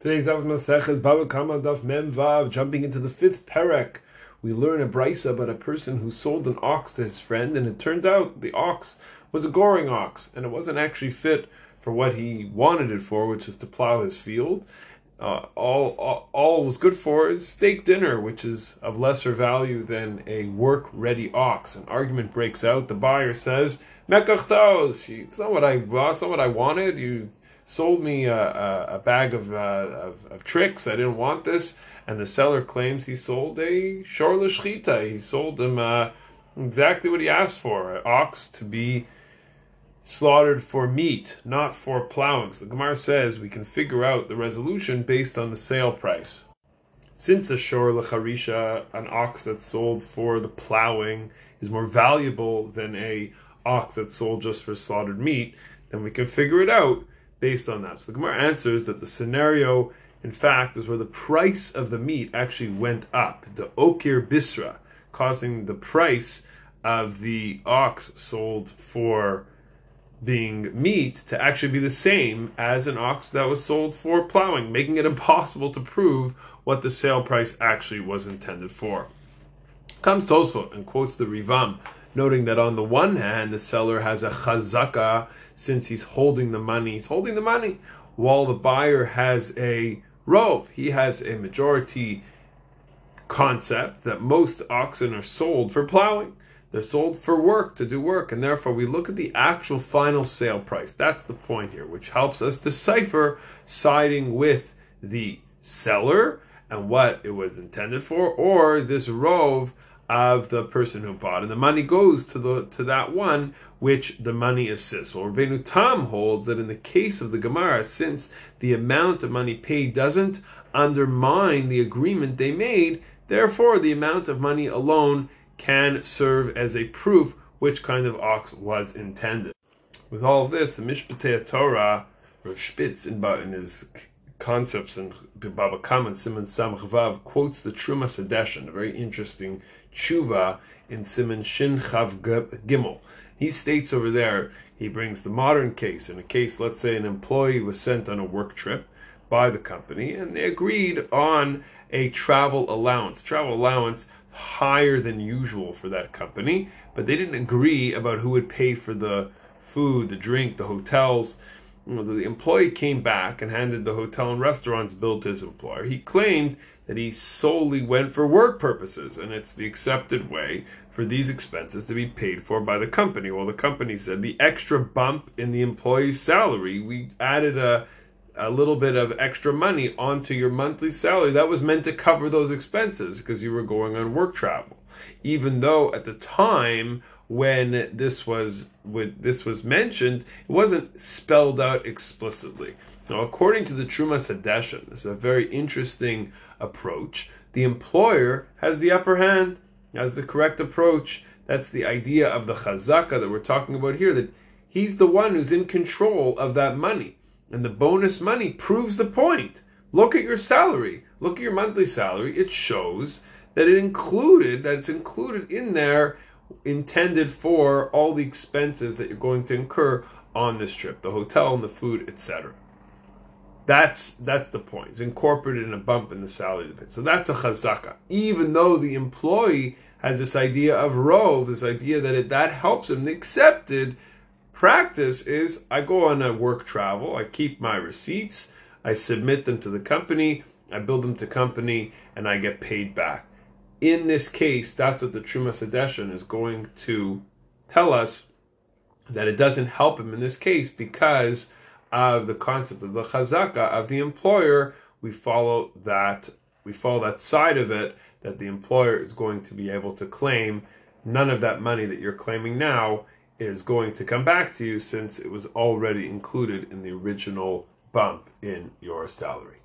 Today's Daf Masech is Baba Kama Daf Mem Vav. Jumping into the fifth perek, we learn a brisa about a person who sold an ox to his friend, and it turned out the ox was a goring ox, and it wasn't actually fit for what he wanted it for, which is to plow his field. Uh, all, all, all was good for is steak dinner, which is of lesser value than a work ready ox. An argument breaks out. The buyer says, "Mekach ta'os, it's not what I, it's not what I wanted. You sold me a, a, a bag of, uh, of, of tricks. I didn't want this." And the seller claims he sold a shor l'shchita. He sold him uh, exactly what he asked for: an ox to be slaughtered for meat, not for plowing. So the Gemara says we can figure out the resolution based on the sale price. Since a shor lecharisha, an ox that's sold for the plowing, is more valuable than a ox that's sold just for slaughtered meat, then we can figure it out based on that. So the Gemara answers that the scenario, in fact, is where the price of the meat actually went up, the okir bisra, causing the price of the ox sold for being meat to actually be the same as an ox that was sold for plowing, making it impossible to prove what the sale price actually was intended for. Comes Tosfot and quotes the Rivam, noting that on the one hand, the seller has a chazaka since he's holding the money, he's holding the money, while the buyer has a rove, he has a majority concept that most oxen are sold for plowing. They're sold for work, to do work, and therefore we look at the actual final sale price. That's the point here, which helps us decipher siding with the seller and what it was intended for, or this rove of the person who bought, and the money goes to the to that one which the money assists. Well, Rabbeinu Tam holds that in the case of the Gemara, since the amount of money paid doesn't undermine the agreement they made, therefore the amount of money alone can serve as a proof which kind of ox was intended. With all of this, the Mishpatei Torah, Rav Spitz in, in his concepts and Baba Kama Siman Samach Vav quotes the Terumas HaDeshen, a very interesting tshuva in Siman Shin Chav Gimel. He states over there, he brings the modern case. In a case, let's say an employee was sent on a work trip by the company and they agreed on a travel allowance. Travel allowance higher than usual for that company, but they didn't agree about who would pay for the food, the drink, the hotels. You know, the employee came back and handed the hotel and restaurants bill to his employer. He claimed that he solely went for work purposes, and it's the accepted way for these expenses to be paid for by the company. Well, the company said the extra bump in the employee's salary, we added a a little bit of extra money onto your monthly salary. That was meant to cover those expenses because you were going on work travel. Even though at the time when this was when this was mentioned it wasn't spelled out explicitly now according to the Terumas HaDeshen this is a very interesting approach the employer has the upper hand has the correct approach that's the idea of the chazaka that we're talking about here that he's the one who's in control of that money and the bonus money proves the point. Look at your salary. Look at your monthly salary. It shows that it included, that it's included in there, intended for all the expenses that you're going to incur on this trip, the hotel and the food, etc. That's that's the point. It's incorporated in a bump in the salary. of the pit. So that's a chazaka. Even though the employee has this idea of rove, this idea that it, that helps him, The accepted Practice is I go on a work travel, I keep my receipts, I submit them to the company, I build them to company, and I get paid back. In this case, that's what the Terumas HaDeshen is going to tell us that it doesn't help him in this case because of the concept of the chazaka of the employer. We follow that we follow that side of it that the employer is going to be able to claim none of that money that you're claiming now is going to come back to you since it was already included in the original bump in your salary.